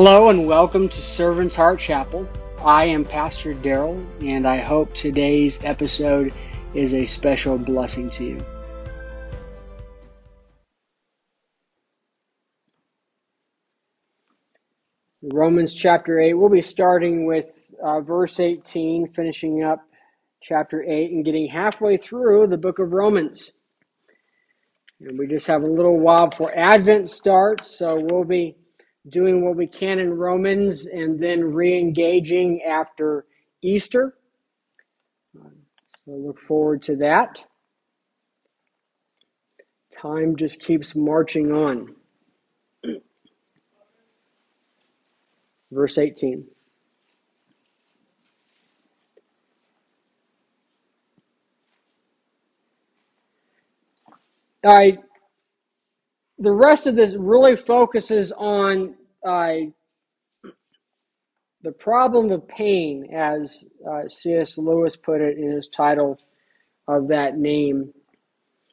Hello and welcome to Servant's Heart Chapel. I am Pastor Daryl, and I hope today's episode is a special blessing to you. Romans chapter 8, we'll be starting with uh, verse 18, finishing up chapter 8, and getting halfway through the book of Romans. And we just have a little while before Advent starts, so we'll be doing what we can in Romans and then re engaging after Easter. So look forward to that. Time just keeps marching on. Verse 18. All right, the rest of this really focuses on uh, the problem of pain, as uh, C.S. Lewis put it in his title of that name.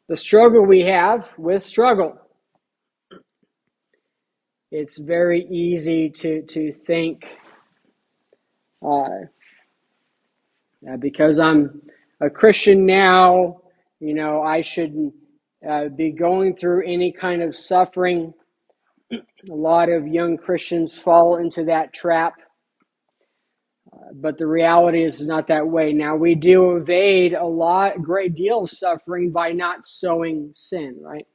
The struggle we have with struggle. It's very easy to, to think uh, because I'm a Christian now, you know, I shouldn't uh, be going through any kind of suffering. A lot of young Christians fall into that trap. Uh, but the reality is not that way. Now we do evade a lot, great deal of suffering by not sowing sin, right?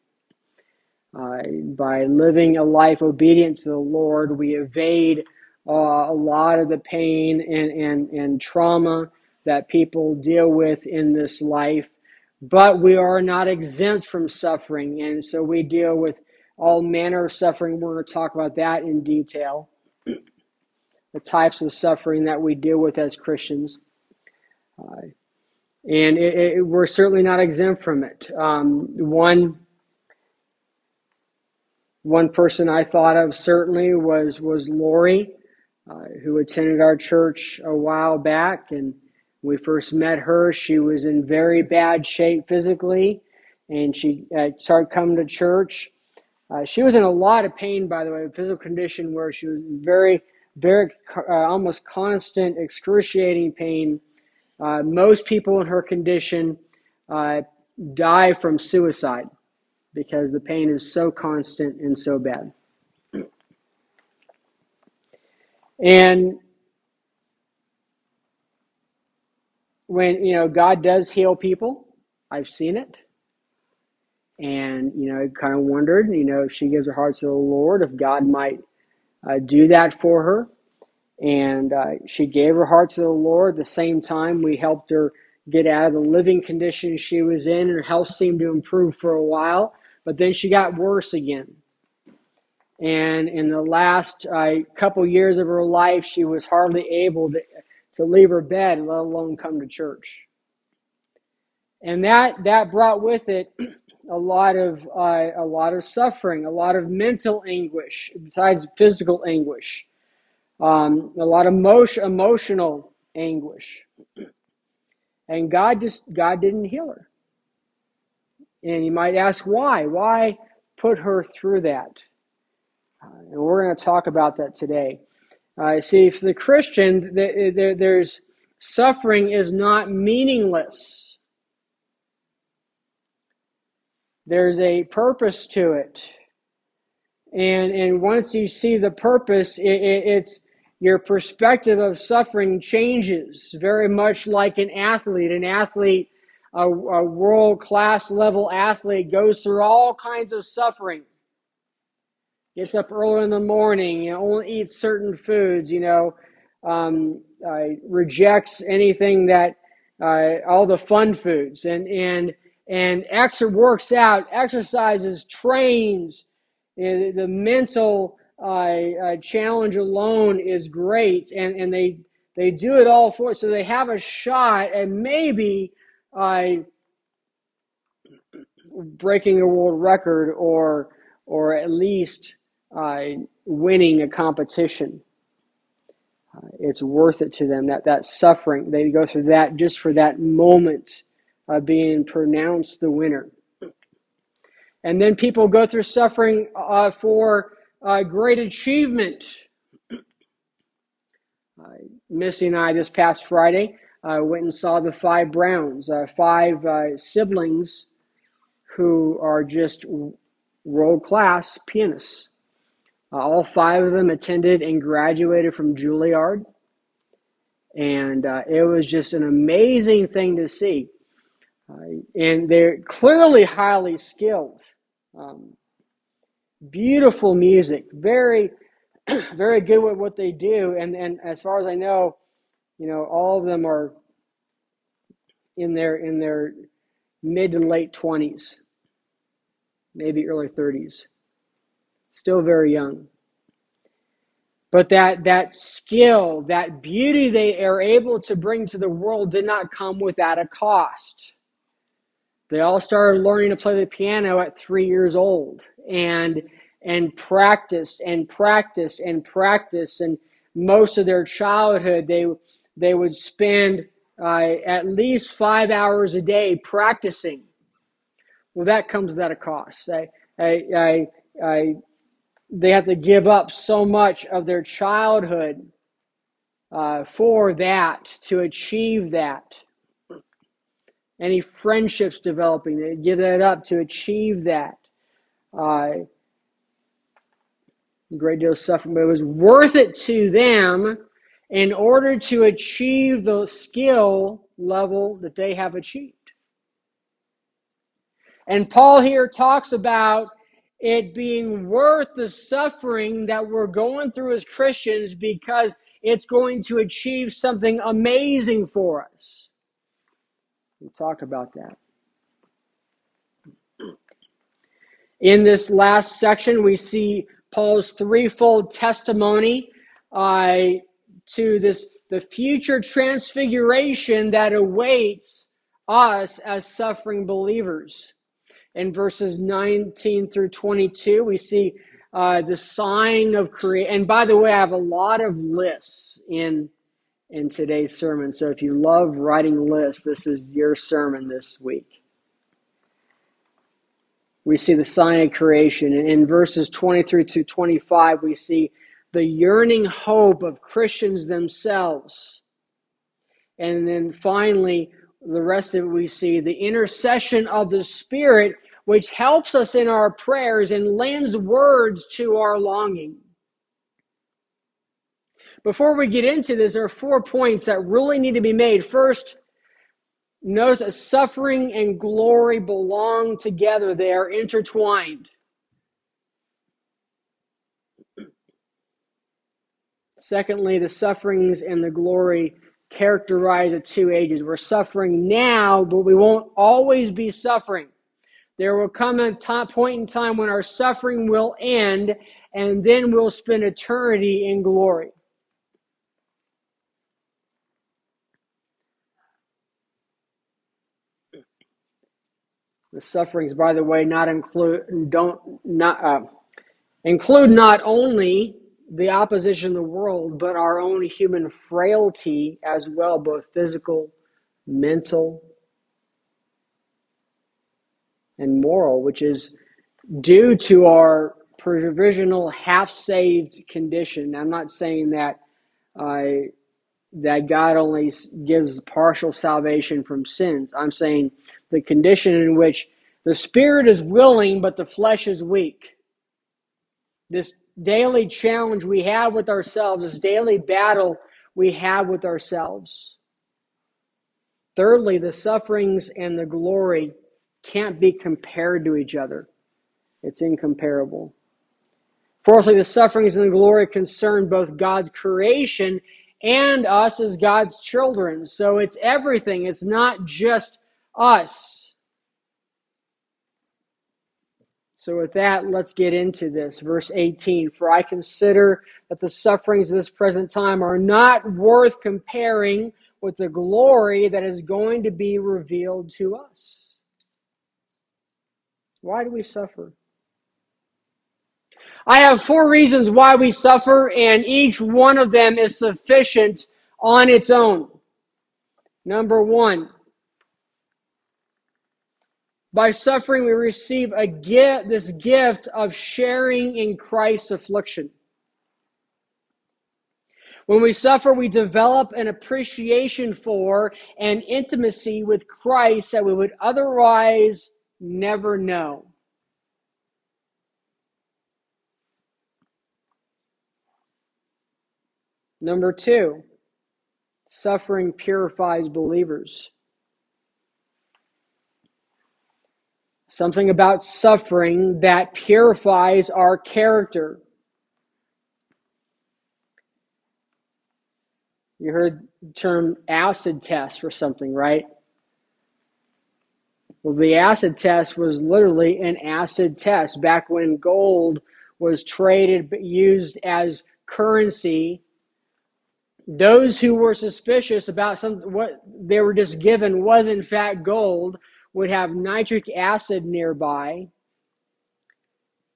Uh, by living a life obedient to the Lord, we evade uh, a lot of the pain and, and, and trauma that people deal with in this life but we are not exempt from suffering. And so we deal with all manner of suffering. We're going to talk about that in detail. the types of suffering that we deal with as Christians. Uh, and it, it, we're certainly not exempt from it. Um, one one person I thought of certainly was was Lori, uh, who attended our church a while back, and we first met her, she was in very bad shape physically, and she uh, started coming to church. Uh, she was in a lot of pain, by the way, a physical condition where she was very, very, uh, almost constant, excruciating pain. Uh, most people in her condition uh, die from suicide because the pain is so constant and so bad. And when you know God does heal people, I've seen it, and you know, kind of wondered, you know, if she gives her heart to the Lord, if God might uh, do that for her, and uh, she gave her heart to the Lord. The same time, we helped her get out of the living condition she was in, her health seemed to improve for a while, but then she got worse again. And in the last uh, couple years of her life, she was hardly able to to leave her bed, let alone come to church. And that that brought with it a lot of uh, a lot of suffering, a lot of mental anguish besides physical anguish, um, a lot of emotion, emotional anguish. And God just God didn't heal her. And you might ask why? Why put her through that? Uh, and we're going to talk about that today. Uh, see, for the Christian, the, the, there's suffering is not meaningless. There's a purpose to it, and and once you see the purpose, it, it, it's your perspective of suffering changes. Very much like an athlete. An athlete, a, a world class level athlete, goes through all kinds of suffering gets up early in the morning, you know, only eats certain foods, you know, um, uh, rejects anything that uh, all the fun foods, and and and ex- works out, exercises, trains. You know, the mental uh, uh, challenge alone is great, and and they they do it all for so they have a shot and maybe uh, breaking a world record or or at least uh, winning a competition. Uh, it's worth it to them that that suffering they go through that just for that moment of being pronounced the winner. And then people go through suffering uh, for uh, great achievement. Uh, Missy and I, this past Friday, uh, went and saw the five Browns, uh, five uh, siblings who are just world class pianists. Uh, all five of them attended and graduated from Juilliard. And uh, it was just an amazing thing to see. and they're clearly highly skilled. Um, beautiful music, very, very good with what they do. And and as far as I know, you know, all of them are in their in their mid and late twenties, maybe early thirties. Still very young. But that that skill, that beauty they are able to bring to the world did not come without a cost. They all started learning to play the piano at three years old and and practiced and practiced and practiced and most of their childhood they they would spend uh, at least five hours a day practicing. Well, that comes at a cost. I, I, I, I, they have to give up so much of their childhood uh, for that to achieve that any friendships developing. They give that up to achieve that. Uh, a great deal of suffering, but it was worth it to them in order to achieve the skill level that they have achieved. And Paul here talks about it being worth the suffering that we're going through as Christians because it's going to achieve something amazing for us. We'll talk about that. In this last section, we see Paul's threefold testimony uh, to this the future transfiguration that awaits us as suffering believers. In verses 19 through 22, we see uh, the sign of creation. And by the way, I have a lot of lists in in today's sermon. So if you love writing lists, this is your sermon this week. We see the sign of creation. And in verses 23 to 25, we see the yearning hope of Christians themselves. And then finally, the rest of it we see the intercession of the Spirit, which helps us in our prayers and lends words to our longing. Before we get into this, there are four points that really need to be made. First, notice that suffering and glory belong together, they are intertwined. Secondly, the sufferings and the glory characterize the two ages. We're suffering now, but we won't always be suffering. There will come a point in time when our suffering will end, and then we'll spend eternity in glory. The sufferings, by the way, not include don't not uh, include not only the opposition of the world, but our own human frailty as well, both physical, mental, and moral, which is due to our provisional half-saved condition. I'm not saying that uh, that God only gives partial salvation from sins. I'm saying the condition in which the spirit is willing, but the flesh is weak. This daily challenge we have with ourselves, this daily battle we have with ourselves. Thirdly, the sufferings and the glory can't be compared to each other. It's incomparable. Fourthly, the sufferings and the glory concern both God's creation and us as God's children. So it's everything, it's not just us. So, with that, let's get into this. Verse 18 For I consider that the sufferings of this present time are not worth comparing with the glory that is going to be revealed to us. Why do we suffer? I have four reasons why we suffer, and each one of them is sufficient on its own. Number one, by suffering, we receive a gift, this gift of sharing in Christ's affliction. When we suffer, we develop an appreciation for and intimacy with Christ that we would otherwise never know. Number two, suffering purifies believers. Something about suffering that purifies our character. You heard the term acid test or something, right? Well, the acid test was literally an acid test back when gold was traded, used as currency. Those who were suspicious about some what they were just given was in fact gold would have nitric acid nearby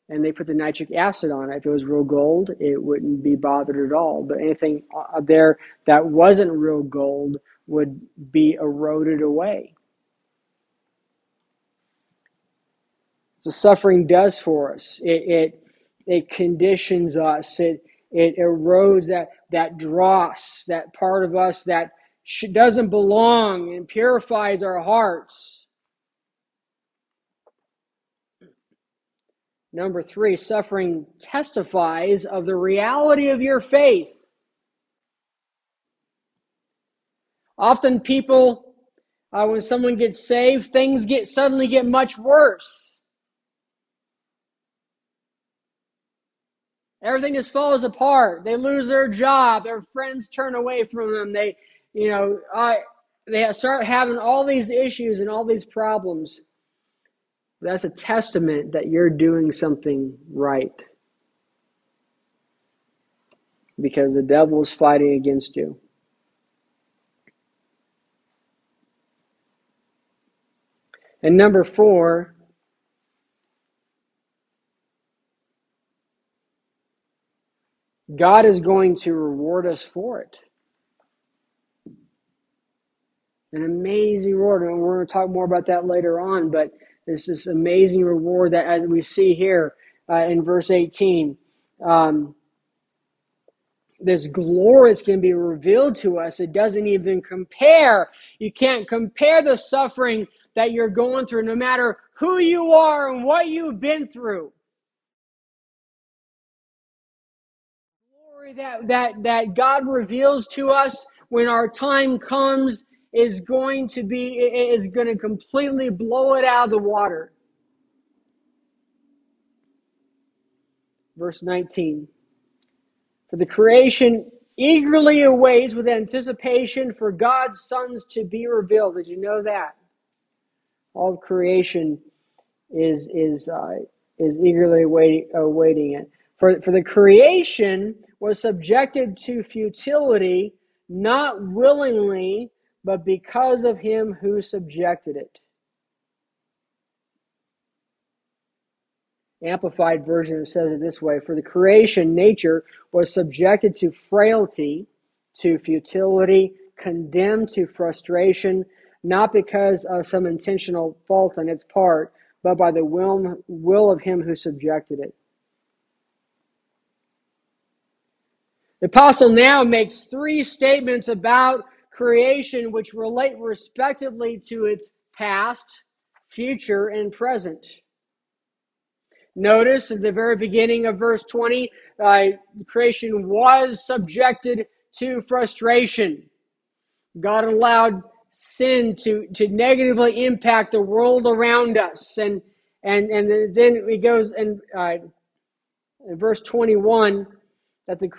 and they put the nitric acid on it. If it was real gold, it wouldn't be bothered at all. But anything uh, there that wasn't real gold would be eroded away. So suffering does for us. It it, it conditions us. It it erodes that that dross, that part of us that doesn't belong, and purifies our hearts. Number three, suffering testifies of the reality of your faith. Often, people, uh, when someone gets saved, things get suddenly get much worse. Everything just falls apart. They lose their job. Their friends turn away from them. They, you know, uh, they start having all these issues and all these problems. That's a testament that you're doing something right. Because the devil is fighting against you. And number four, God is going to reward us for it. An amazing reward. And we're going to talk more about that later on. But there's this amazing reward that, as we see here uh, in verse 18, um, this glory is going to be revealed to us. It doesn't even compare. You can't compare the suffering that you're going through, no matter who you are and what you've been through. Glory that, that, that God reveals to us when our time comes is going to be is going to completely blow it out of the water. Verse 19. For the creation eagerly awaits with anticipation for God's sons to be revealed. Did you know that? All of creation is is uh, is eagerly awaiting, awaiting it. For, for the creation was subjected to futility, not willingly, but because of him who subjected it. Amplified version says it this way For the creation, nature was subjected to frailty, to futility, condemned to frustration, not because of some intentional fault on its part, but by the will, will of him who subjected it. The apostle now makes three statements about creation which relate respectively to its past, future, and present. Notice at the very beginning of verse 20, uh, creation was subjected to frustration. God allowed sin to, to negatively impact the world around us. And, and, and then it goes uh, in verse 21 that the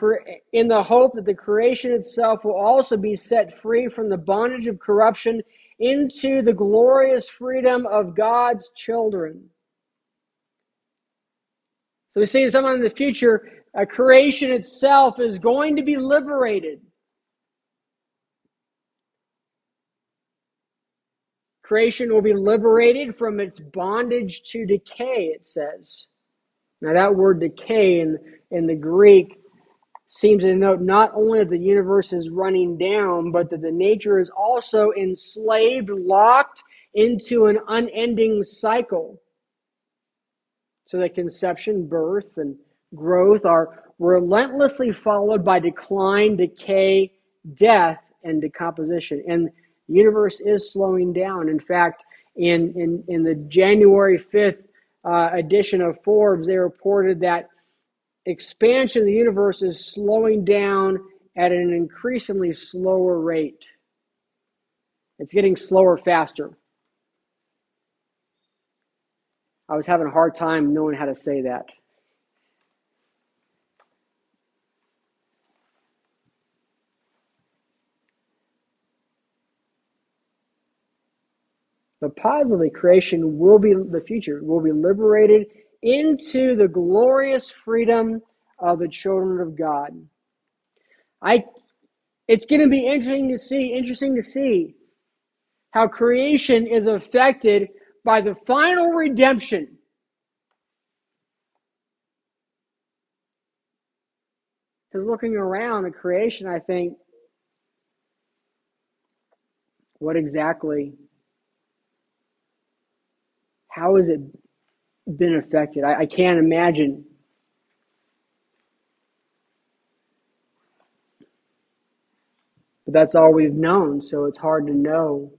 in the hope that the creation itself will also be set free from the bondage of corruption into the glorious freedom of God's children. So we see someone in the future, a creation itself is going to be liberated. Creation will be liberated from its bondage to decay, it says. Now, that word decay in, in the Greek seems to note not only that the universe is running down, but that the nature is also enslaved, locked into an unending cycle. So that conception, birth, and growth are, relentlessly followed by decline, decay, death, and decomposition. And the universe is slowing down. In fact, in, in, in the January 5th uh, edition of Forbes, they reported that expansion of the universe is slowing down at an increasingly slower rate. It's getting slower faster. I was having a hard time knowing how to say that. But positively, creation will be the future, will be liberated into the glorious freedom of the children of God. I it's going to be interesting to see, interesting to see how creation is affected by the final redemption. Because looking around at creation, I think, what exactly, how is it been affected? I, I can't imagine. But that's all we've known, so it's hard to know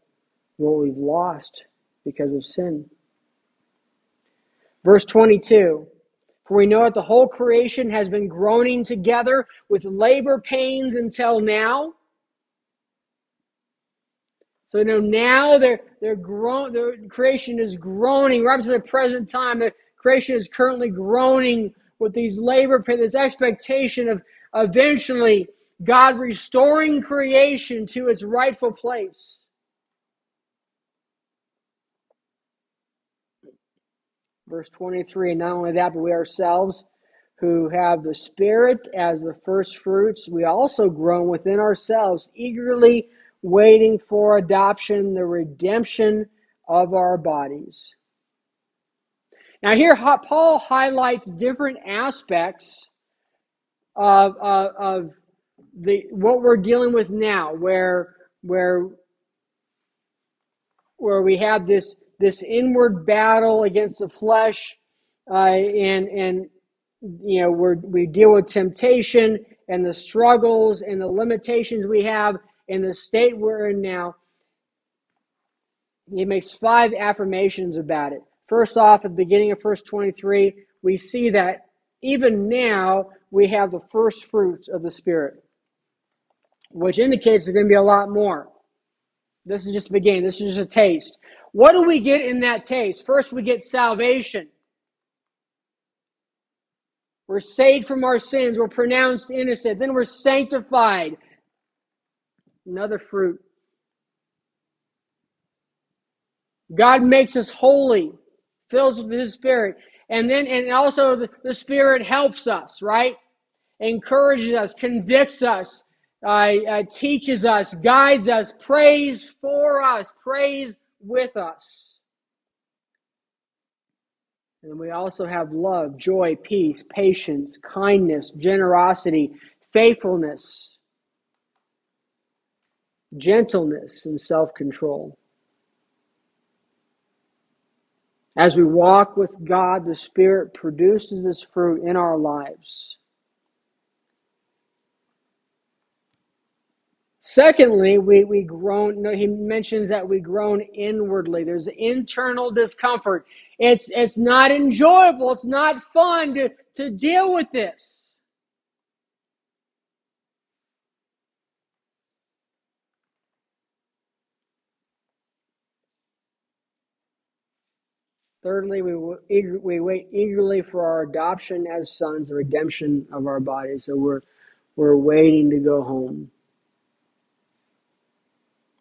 what we've lost because of sin. Verse 22 For we know that the whole creation has been groaning together with labor pains until now. So you know now they're they're grown the creation is groaning right up to the present time. The creation is currently groaning with these labor pains, this expectation of eventually God restoring creation to its rightful place. Verse 23 And not only that, but we ourselves who have the Spirit as the first fruits, we also groan within ourselves, eagerly waiting for adoption, the redemption of our bodies. Now, here Paul highlights different aspects of, of, of the what we're dealing with now, where where where we have this this inward battle against the flesh, uh, and and you know we we deal with temptation and the struggles and the limitations we have in the state we're in now. He makes five affirmations about it. First off, at the beginning of verse 23, we see that even now we have the first fruits of the Spirit, which indicates there's going to be a lot more. This is just the beginning. This is just a taste. What do we get in that taste? First, we get salvation. We're saved from our sins. We're pronounced innocent. Then we're sanctified. Another fruit. God makes us holy, fills with His Spirit. And then, and also the, the Spirit helps us, right? Encourages us, convicts us, uh, uh, teaches us, guides us, prays for us, prays with us. And we also have love, joy, peace, patience, kindness, generosity, faithfulness, gentleness, and self control. As we walk with God, the Spirit produces this fruit in our lives. Secondly, we, we groan, no, he mentions that we groan inwardly. There's internal discomfort. It's, it's not enjoyable. It's not fun to, to deal with this. Thirdly, we, we wait eagerly for our adoption as sons, the redemption of our bodies. So we're, we're waiting to go home.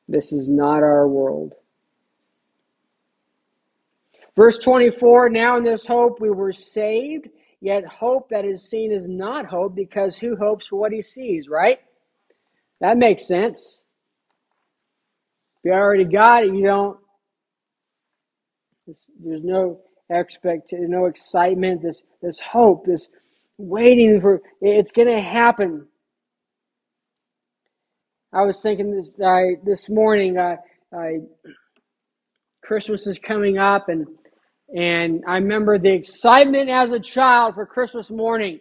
This is not our world. Verse 24 Now in this hope we were saved, yet hope that is seen is not hope, because who hopes for what he sees, right? That makes sense. If you already got it, you don't. There's no expectation, no excitement, this, this hope, this waiting for it's going to happen. I was thinking this uh, this morning. Uh, uh, Christmas is coming up, and and I remember the excitement as a child for Christmas morning.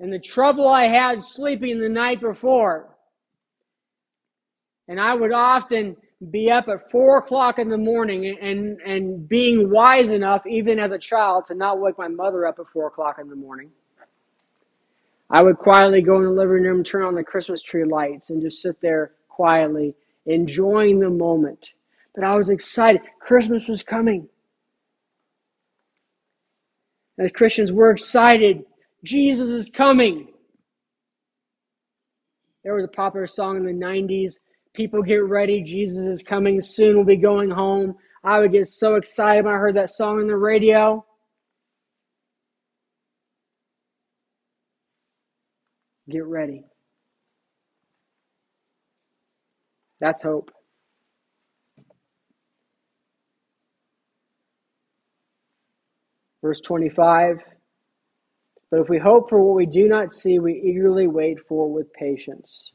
and the trouble I had sleeping the night before. And I would often be up at four o'clock in the morning and, and, being wise enough, even as a child, to not wake my mother up at four o'clock in the morning. I would quietly go in the living room, turn on the Christmas tree lights, and just sit there quietly, enjoying the moment. But I was excited. Christmas was coming. As Christians, we're excited. Jesus is coming. There was a popular song in the 90s. People get ready. Jesus is coming soon. We'll be going home. I would get so excited when I heard that song on the radio. Get ready. That's hope. Verse 25 But if we hope for what we do not see, we eagerly wait for with patience.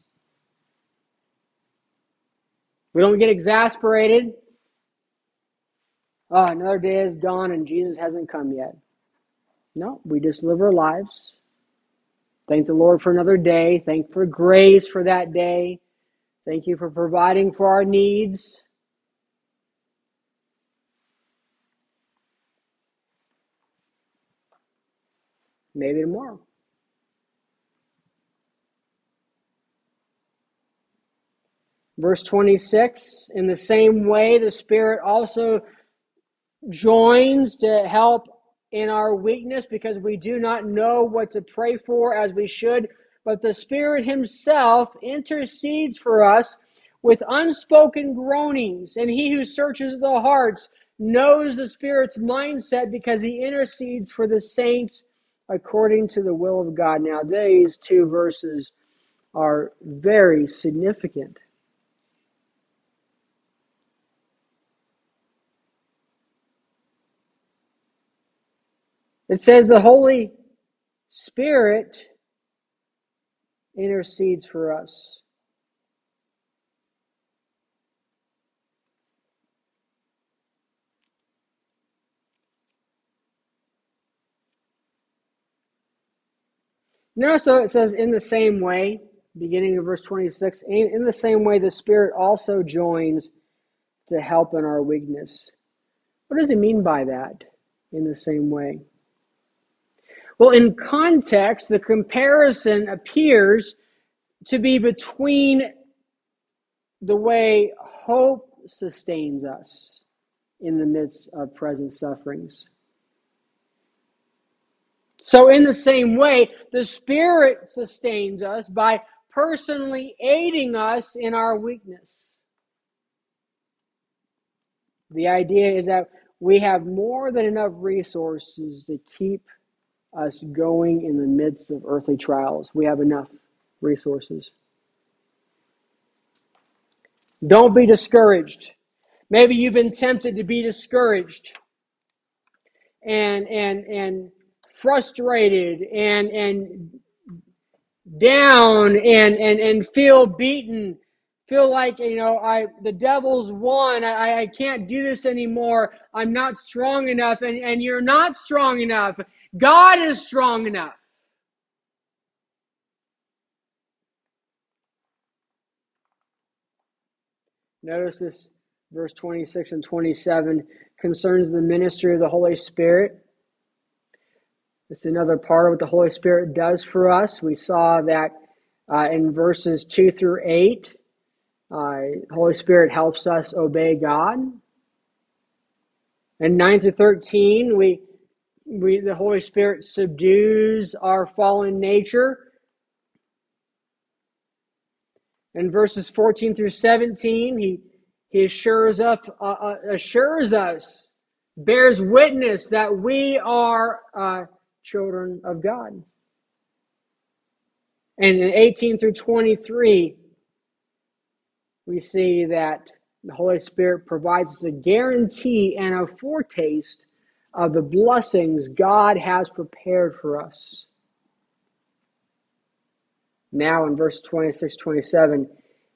We don't get exasperated. Oh, another day has dawned and Jesus hasn't come yet. No, we just live our lives. Thank the Lord for another day. Thank for grace for that day. Thank you for providing for our needs. Maybe tomorrow. Verse 26 In the same way, the Spirit also joins to help in our weakness because we do not know what to pray for as we should. But the Spirit Himself intercedes for us with unspoken groanings. And He who searches the hearts knows the Spirit's mindset because He intercedes for the saints according to the will of God. Now, these two verses are very significant. It says the Holy Spirit intercedes for us. Notice so it says in the same way, beginning of verse 26, in the same way the Spirit also joins to help in our weakness. What does he mean by that? In the same way. Well, in context, the comparison appears to be between the way hope sustains us in the midst of present sufferings. So, in the same way, the Spirit sustains us by personally aiding us in our weakness. The idea is that we have more than enough resources to keep us going in the midst of earthly trials. We have enough resources. Don't be discouraged. Maybe you've been tempted to be discouraged and and and frustrated and and down and and and feel beaten feel like you know i the devil's won i i can't do this anymore i'm not strong enough and and you're not strong enough god is strong enough notice this verse 26 and 27 concerns the ministry of the holy spirit it's another part of what the Holy Spirit does for us. We saw that uh, in verses 2 through 8. Uh, Holy Spirit helps us obey God. And 9 through 13, we, we, the Holy Spirit subdues our fallen nature. In verses 14 through 17, he, he assures us, uh, uh assures us, bears witness that we are uh, children of God. And in 18 through 23, we see that the Holy Spirit provides us a guarantee and a foretaste of the blessings God has prepared for us. Now, in verse 26 27,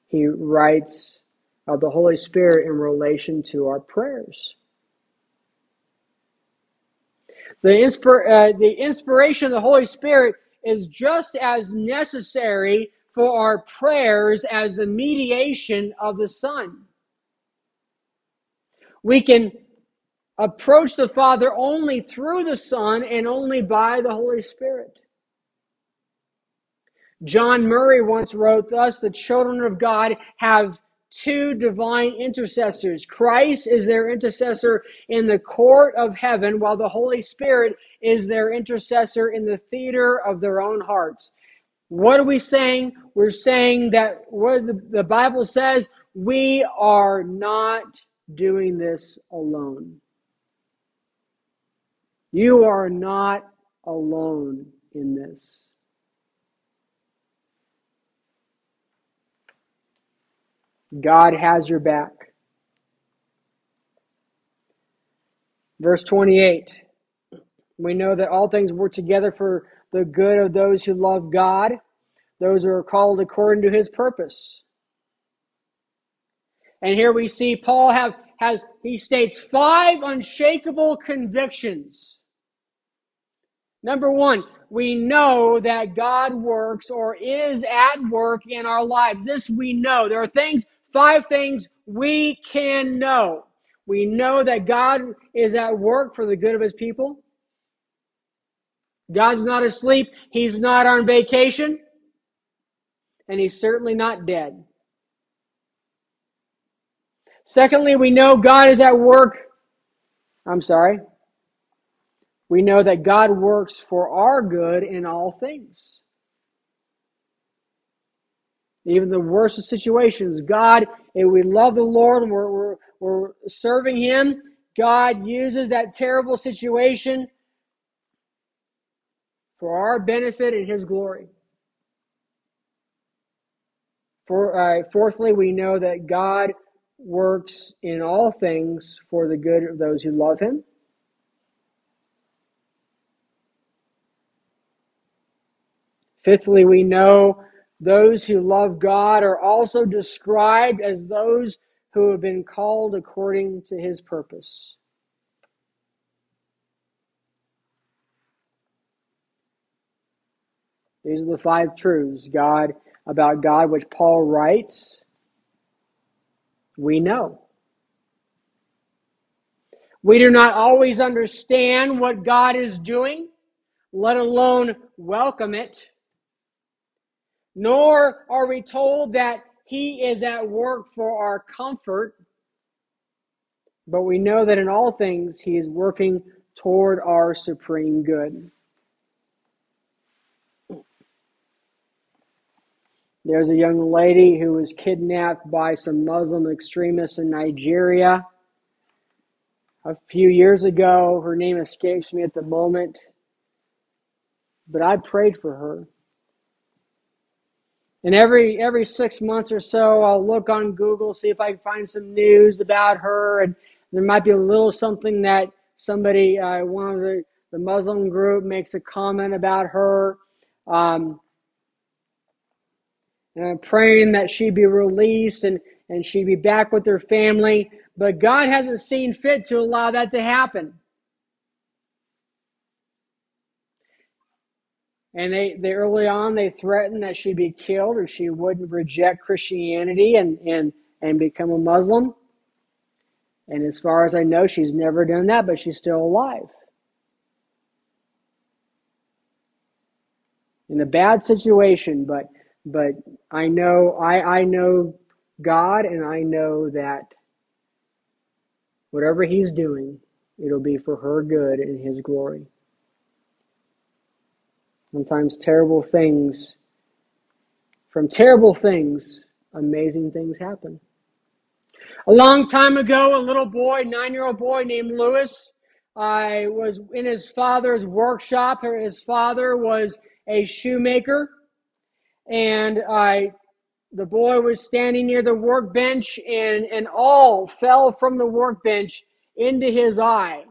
he writes of the Holy Spirit in relation to our prayers. The, inspir- uh, the inspiration of the Holy Spirit is just as necessary for our prayers as the mediation of the Son. We can approach the Father only through the Son and only by the Holy Spirit. John Murray once wrote thus the children of God have two divine intercessors. Christ is their intercessor in the court of heaven, while the Holy Spirit is their intercessor in the theater of their own hearts. What are we saying? We're saying that what the, Bible says, we are not doing this alone. You are not alone in this. God has your back. Verse 28 we know that all things work together for the good of those who love God, those who are called according to his purpose. And here we see Paul have has he states five unshakable convictions. Number 1, we know that God works or is at work in our lives. This we know. There are things Five things we can know. We know that God is at work for the good of his people. God's not asleep. He's not on vacation. And he's certainly not dead. Secondly, we know God is at work. I'm sorry. We know that God works for our good in all things even the worst of situations. God, if we love the Lord and we're, we're, we're serving Him, God uses that terrible situation for our benefit and His glory. For, uh, fourthly, we know that God works in all things for the good of those who love Him. Fifthly, we know those who love God are also described as those who have been called according to his purpose. These are the five truths God about God which Paul writes. We know. We do not always understand what God is doing, let alone welcome it nor are we told that he is at work for our comfort, but we know that in all things he is working toward our supreme good. There's a young lady who was kidnapped by some Muslim extremists in Nigeria a few years ago. Her name escapes me at the moment, but I prayed for her. And every every six months or so, I'll look on Google, see if I can find some news about her, and there might be a little something that somebody, uh, one of the the Muslim group, makes a comment about her. Um, and I'm praying that she be released and and she be back with her family. But God hasn't seen fit to allow that to happen. And they, they early on they threatened that she'd be killed or she wouldn't reject Christianity and, and, and become a Muslim. And as far as I know, she's never done that, but she's still alive. In a bad situation, but but I know I, I know God and I know that whatever he's doing, it'll be for her good and his glory. Sometimes terrible things, from terrible things, amazing things happen. A long time ago, a little boy, nine year old boy named Lewis, I was in his father's workshop. His father was a shoemaker, and I, the boy was standing near the workbench, and an awl fell from the workbench into his eye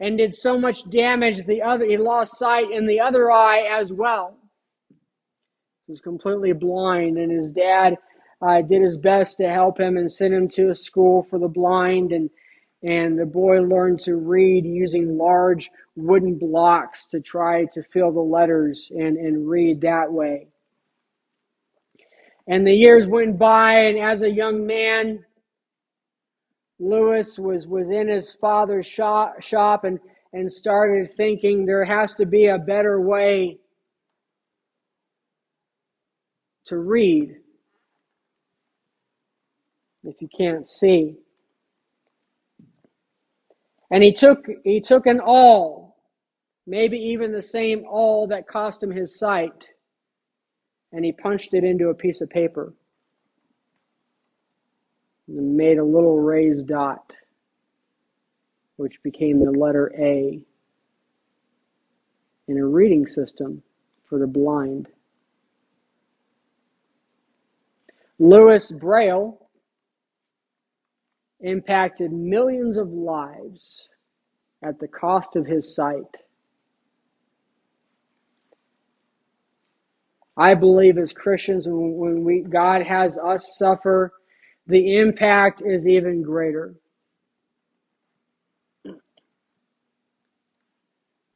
and did so much damage the other he lost sight in the other eye as well he was completely blind and his dad uh, did his best to help him and send him to a school for the blind and and the boy learned to read using large wooden blocks to try to fill the letters and, and read that way. And the years went by, and as a young man, Louis was, was in his father's shop, shop and, and started thinking there has to be a better way to read if you can't see. And he took he took an awl, maybe even the same awl that cost him his sight, and he punched it into a piece of paper made a little raised dot, which became the letter A in a reading system for the blind. Louis Braille impacted millions of lives at the cost of his sight. I believe as Christians, when we, God has us suffer, the impact is even greater.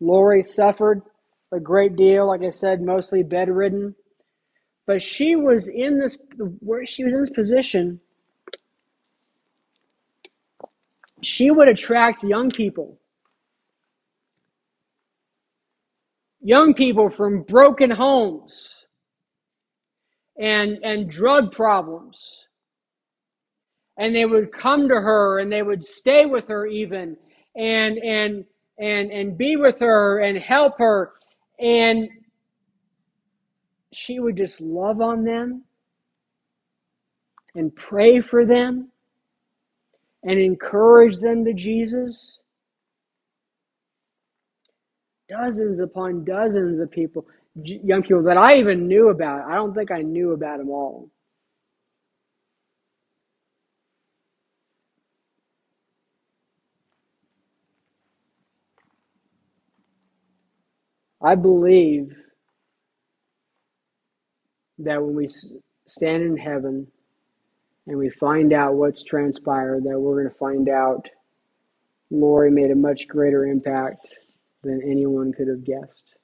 Lori suffered a great deal, like I said, mostly bedridden. But she was in this where she was in this position she would attract young people. Young people from broken homes and, and drug problems. And they would come to her and they would stay with her even and, and, and, and be with her and help her. And she would just love on them and pray for them and encourage them to Jesus? Dozens upon dozens of people, young people that I even knew about. I don't think I knew about them all. I believe that when we stand in heaven, and we find out what's transpired, that we're going to find out Lori made a much greater impact than anyone could have guessed.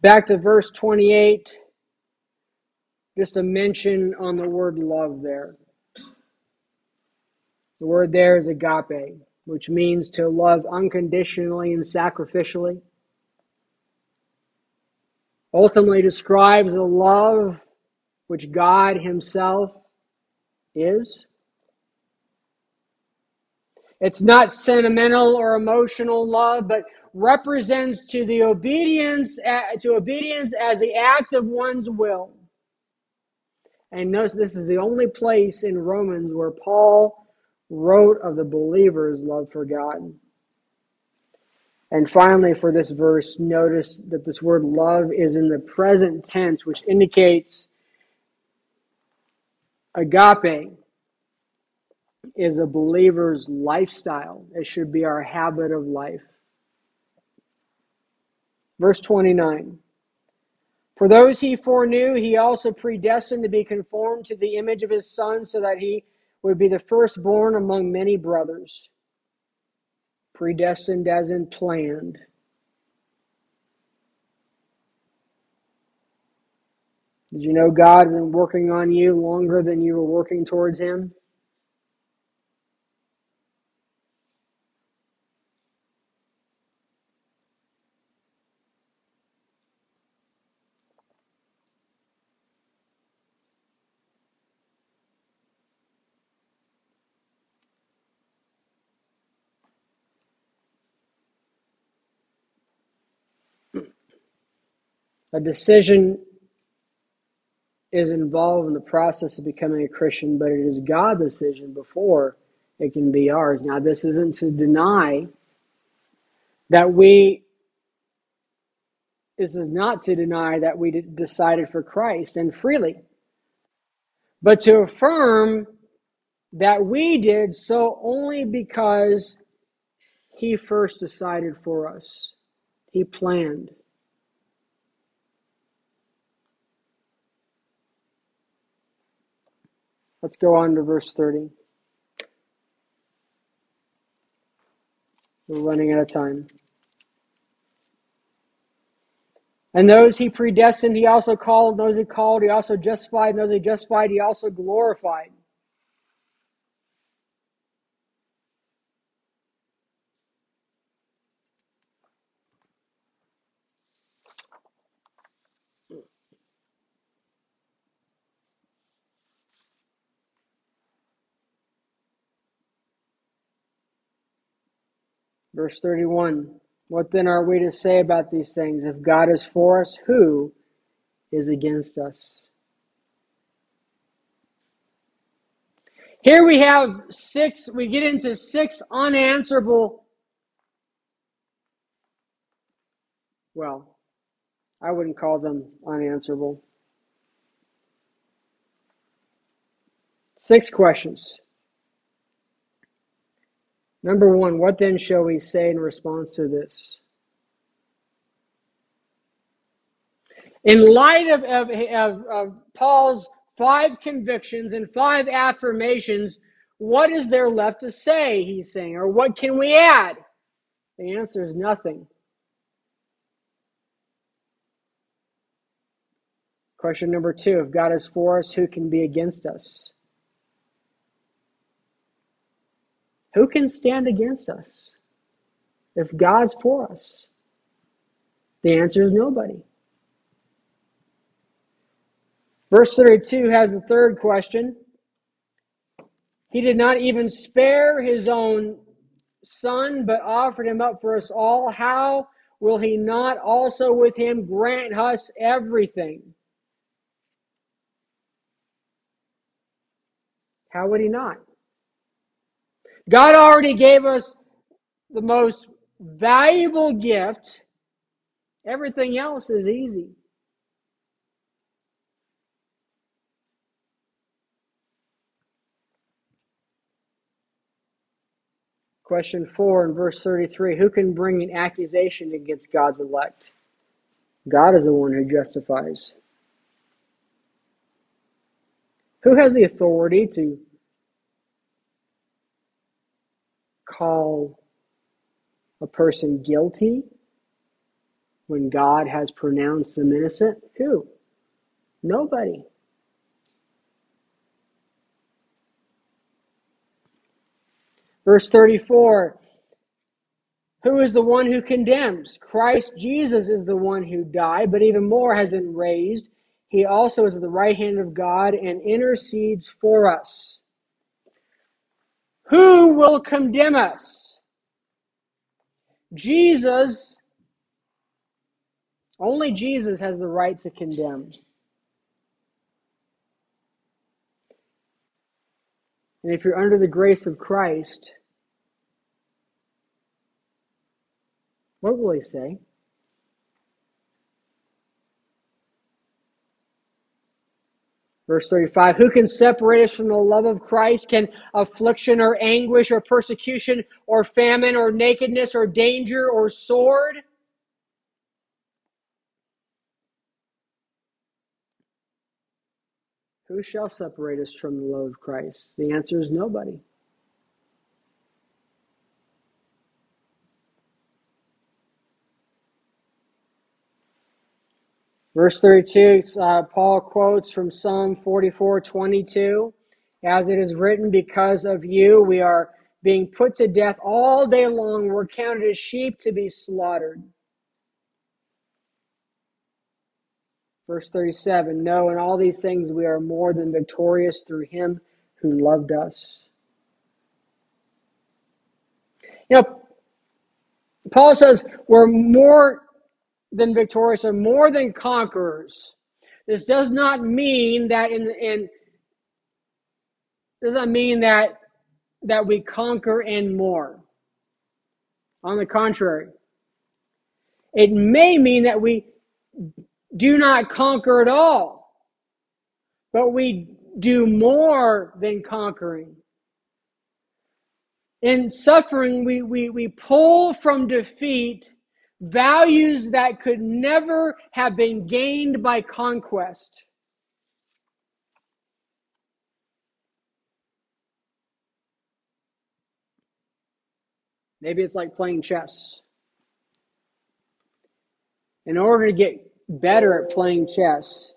Back to verse 28, just a mention on the word love there. The word there is agape, which means to love unconditionally and sacrificially. Ultimately describes the love which God Himself is. It's not sentimental or emotional love, but represents to the obedience to obedience as the act of one's will. And notice this is the only place in Romans where Paul wrote of the believer's love for God. And finally, for this verse, notice that this word love is in the present tense, which indicates agape is a believer's lifestyle. It should be our habit of life. Verse 29 For those he foreknew, he also predestined to be conformed to the image of his Son, so that he would be the firstborn among many brothers, predestined as in planned. Did you know God had been working on you longer than you were working towards Him? A decision is involved in the process of becoming a Christian, but it is God's decision before it can be ours. Now, this isn't to deny that we, this is not to deny that we decided for Christ and freely, but to affirm that we did so only because He first decided for us. He planned. Let's go on to verse 30. We're running out of time. And those he predestined, he also called. Those he called, he also justified. And those he justified, he also glorified. Verse 31 What then are we to say about these things? If God is for us, who is against us? Here we have six, we get into six unanswerable, well, I wouldn't call them unanswerable. Six questions. Number one, what then shall we say in response to this? In light of, of, of, of, Paul's five convictions and five affirmations, what is there left to say, he's saying, or what can we add? The answer is nothing. Question number two If God is for us, who can be against us? Who can stand against us if God's for us? The answer is nobody. Verse 32 has a third question. He did not even spare his own son, but offered him up for us all. How will he not also with him grant us everything? How would he not? God already gave us the most valuable gift. Everything else is easy. Question 4 in verse 33 Who can bring an accusation against God's elect? God is the one who justifies. Who has the authority to call a person guilty when God has pronounced them innocent? Who? Nobody. Verse 34 Who is the one who condemns? Christ Jesus is the one who died, but even more has been raised. He also is at the right hand of God and intercedes for us. Who will condemn us? Jesus, only Jesus has the right to condemn. And if you're under the grace of Christ, what will he say? Verse 35 Who can separate us from the love of Christ? Can affliction or anguish or persecution or famine or nakedness or danger or sword? Who shall separate us from the love of Christ? The answer is nobody. Verse 32, uh, Paul quotes from Psalm 44 22. As it is written, because of you, we are being put to death all day long. We're counted as sheep to be slaughtered. Verse 37 No, in all these things we are more than victorious through him who loved us. You know, Paul says we're more than victorious or more than conquerors. This does not mean that in in does not mean that that we conquer and more. On the contrary, it may mean that we do not conquer at all, but we do more than conquering. In suffering, we, we, we pull from defeat values that could never have been gained by conquest. Maybe it's like playing chess. In order to get better at playing chess,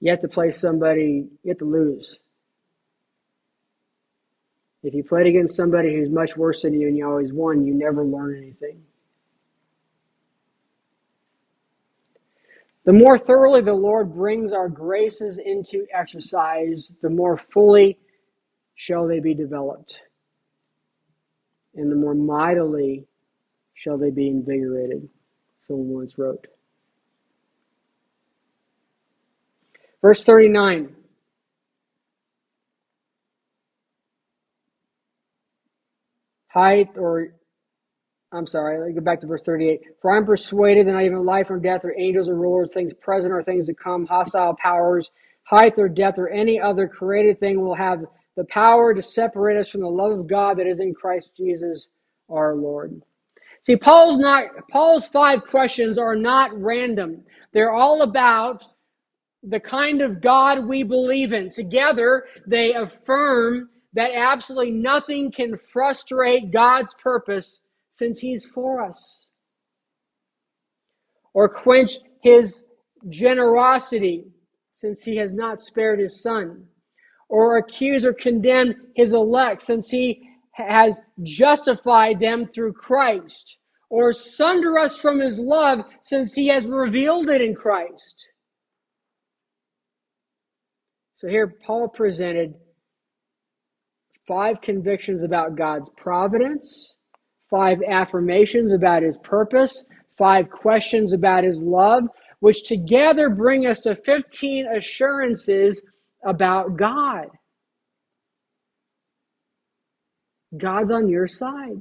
You have to play somebody, you have to lose. If you played against somebody who's much worse than you and you always won, you never learn anything. The more thoroughly the Lord brings our graces into exercise, the more fully shall they be developed, and the more mightily shall they be invigorated. Someone once wrote. Verse 39. height or I'm sorry, let me go back to verse 38. For I'm persuaded that not even life or death or angels or rulers, things present or things to come, hostile powers, height or depth or any other created thing will have the power to separate us from the love of God that is in Christ Jesus our Lord. See, Paul's not Paul's five questions are not random. They're all about the kind of God we believe in. Together, they affirm that absolutely nothing can frustrate God's purpose since He's for us, or quench His generosity since He has not spared His Son, or accuse or condemn His elect since He has justified them through Christ, or sunder us from His love since He has revealed it in Christ. So here, Paul presented five convictions about God's providence, five affirmations about his purpose, five questions about his love, which together bring us to 15 assurances about God. God's on your side.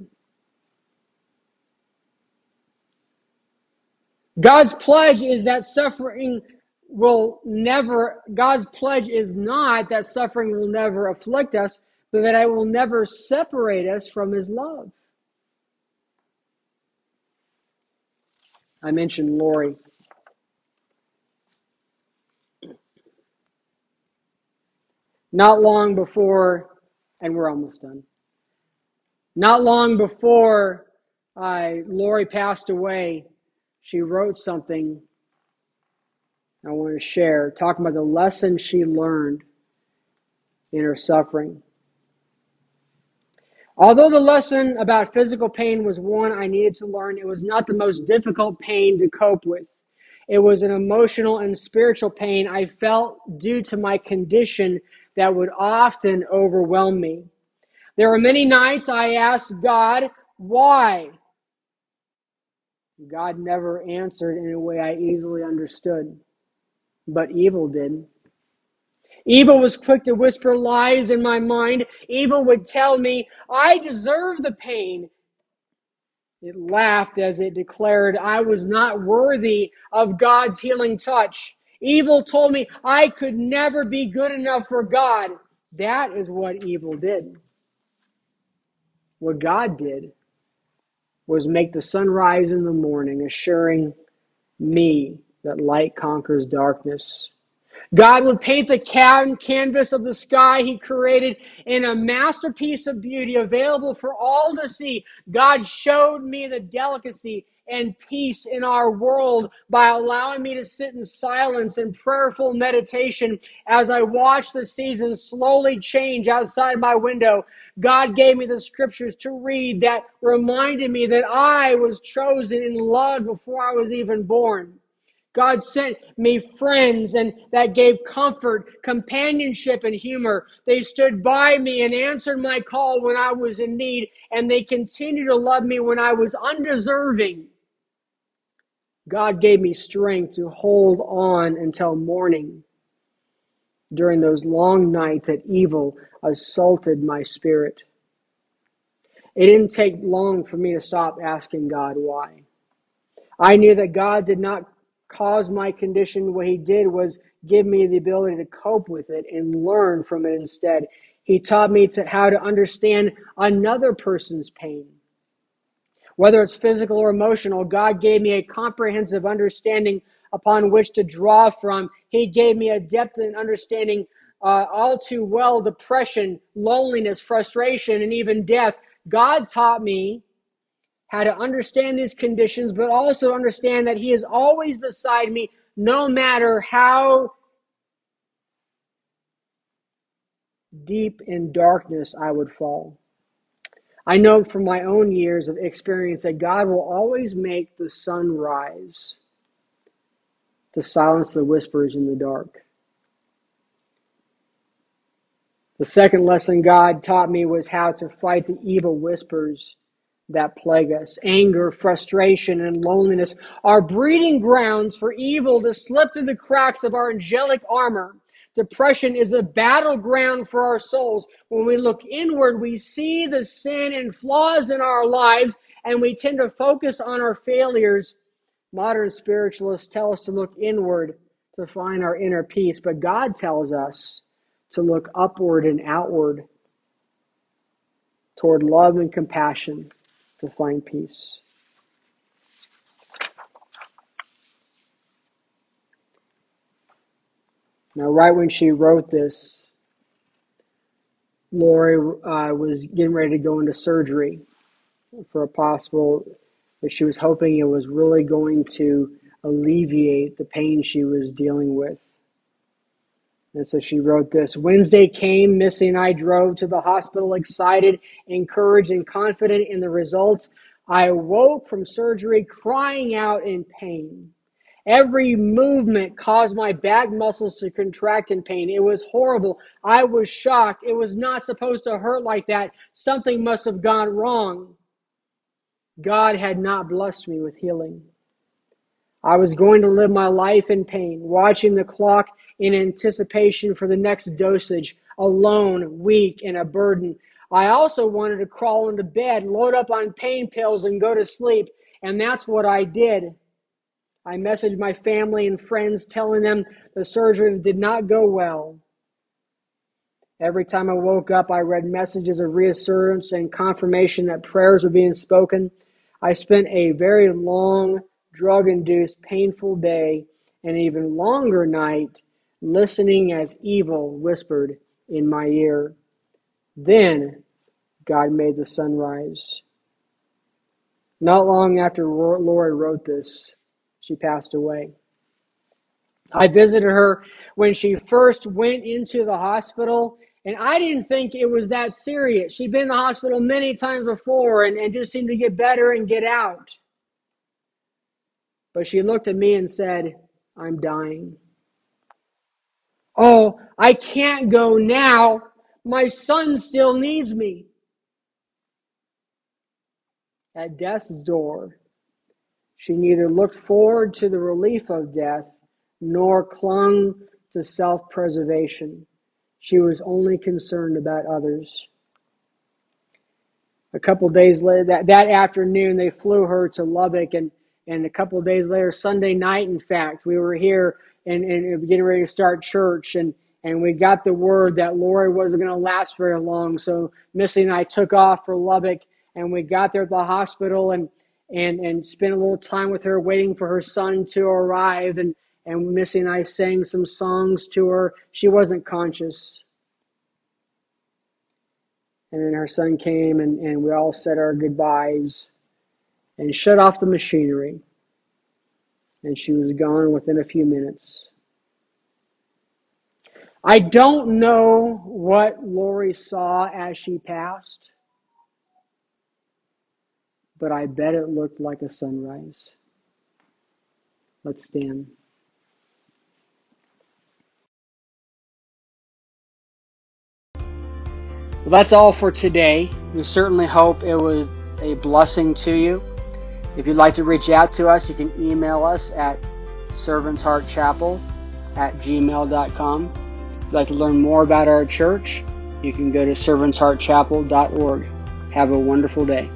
God's pledge is that suffering will never, God's pledge is not that suffering will never afflict us, but that I will never separate us from his love. I mentioned Lori. Not long before, and we're almost done. Not long before uh, Lori passed away, she wrote something I want to share, talking about the lesson she learned in her suffering. Although the lesson about physical pain was one I needed to learn, it was not the most difficult pain to cope with. It was an emotional and spiritual pain I felt due to my condition that would often overwhelm me. There were many nights I asked God, why? God never answered in a way I easily understood, but evil did. Evil was quick to whisper lies in my mind. Evil would tell me, I deserve the pain. It laughed as it declared I was not worthy of God's healing touch. Evil told me I could never be good enough for God. That is what evil did. What God did was make the sun rise in the morning, assuring me that light conquers darkness. God would paint the canvas of the sky he created in a masterpiece of beauty available for all to see. God showed me the delicacy and peace in our world by allowing me to sit in silence and prayerful meditation as I watched the seasons slowly change outside my window. God gave me the scriptures to read that reminded me that I was chosen and loved before I was even born. God sent me friends and that gave comfort, companionship, and humor. They stood by me and answered my call when I was in need, and they continued to love me when I was undeserving. God gave me strength to hold on until morning during those long nights that evil assaulted my spirit. it didn't take long for me to stop asking God why. I knew that God did not cause my condition. What He did was give me the ability to cope with it and learn from it instead. He taught me to how to understand another person's pain. Whether it's physical or emotional, God gave me a comprehensive understanding upon which to draw from. He gave me a depth and understanding uh, all too well depression, loneliness, frustration, and even death. God taught me how to understand these conditions, but also understand that He is always beside me no matter how deep in darkness I would fall. I know from my own years of experience that God will always make the sun rise to silence the whispers in the dark. The second lesson God taught me was how to fight the evil whispers that plague us. Anger, frustration, and loneliness are breeding grounds for evil to slip through the cracks of our angelic armor. Depression is a battleground for our souls. When we look inward, we see the sin and flaws in our lives, and we tend to focus on our failures. Modern spiritualists tell us to look inward to find our inner peace, but God tells us to look upward and outward toward love and compassion to find peace. Now, right when she wrote this, Lori uh, was getting ready to go into surgery for a possible, that she was hoping it was really going to alleviate the pain she was dealing with. And so she wrote this Wednesday came, Missy and I drove to the hospital excited, encouraged, and confident in the results. I awoke from surgery crying out in pain. Every movement caused my back muscles to contract in pain. It was horrible. I was shocked. It was not supposed to hurt like that. Something must have gone wrong. God had not blessed me with healing. I was going to live my life in pain, watching the clock in anticipation for the next dosage, alone, weak, and a burden. I also wanted to crawl into bed, load up on pain pills, and go to sleep. And that's what I did. I messaged my family and friends telling them the surgery did not go well. Every time I woke up, I read messages of reassurance and confirmation that prayers were being spoken. I spent a very long, drug induced, painful day and even longer night listening as evil whispered in my ear. Then God made the sun rise. Not long after Lori wrote this, she passed away. I visited her when she first went into the hospital, and I didn't think it was that serious. She'd been in the hospital many times before and, and just seemed to get better and get out. But she looked at me and said, I'm dying. Oh, I can't go now. My son still needs me. At death's door, she neither looked forward to the relief of death nor clung to self preservation. She was only concerned about others. A couple days later, that, that afternoon, they flew her to Lubbock, and, and a couple days later, Sunday night, in fact, we were here and, and getting ready to start church, and, and we got the word that Lori wasn't going to last very long. So Missy and I took off for Lubbock, and we got there at the hospital, and and and spent a little time with her, waiting for her son to arrive, and and Missy and I sang some songs to her. She wasn't conscious. And then her son came, and, and we all said our goodbyes and shut off the machinery. And she was gone within a few minutes. I don't know what Lori saw as she passed, but I bet it looked like a sunrise. Let's stand. Well, that's all for today. We certainly hope it was a blessing to you. If you'd like to reach out to us, you can email us at servantsheartchapel at gmail.com. If you'd like to learn more about our church, you can go to servantsheartchapel.org. Have a wonderful day.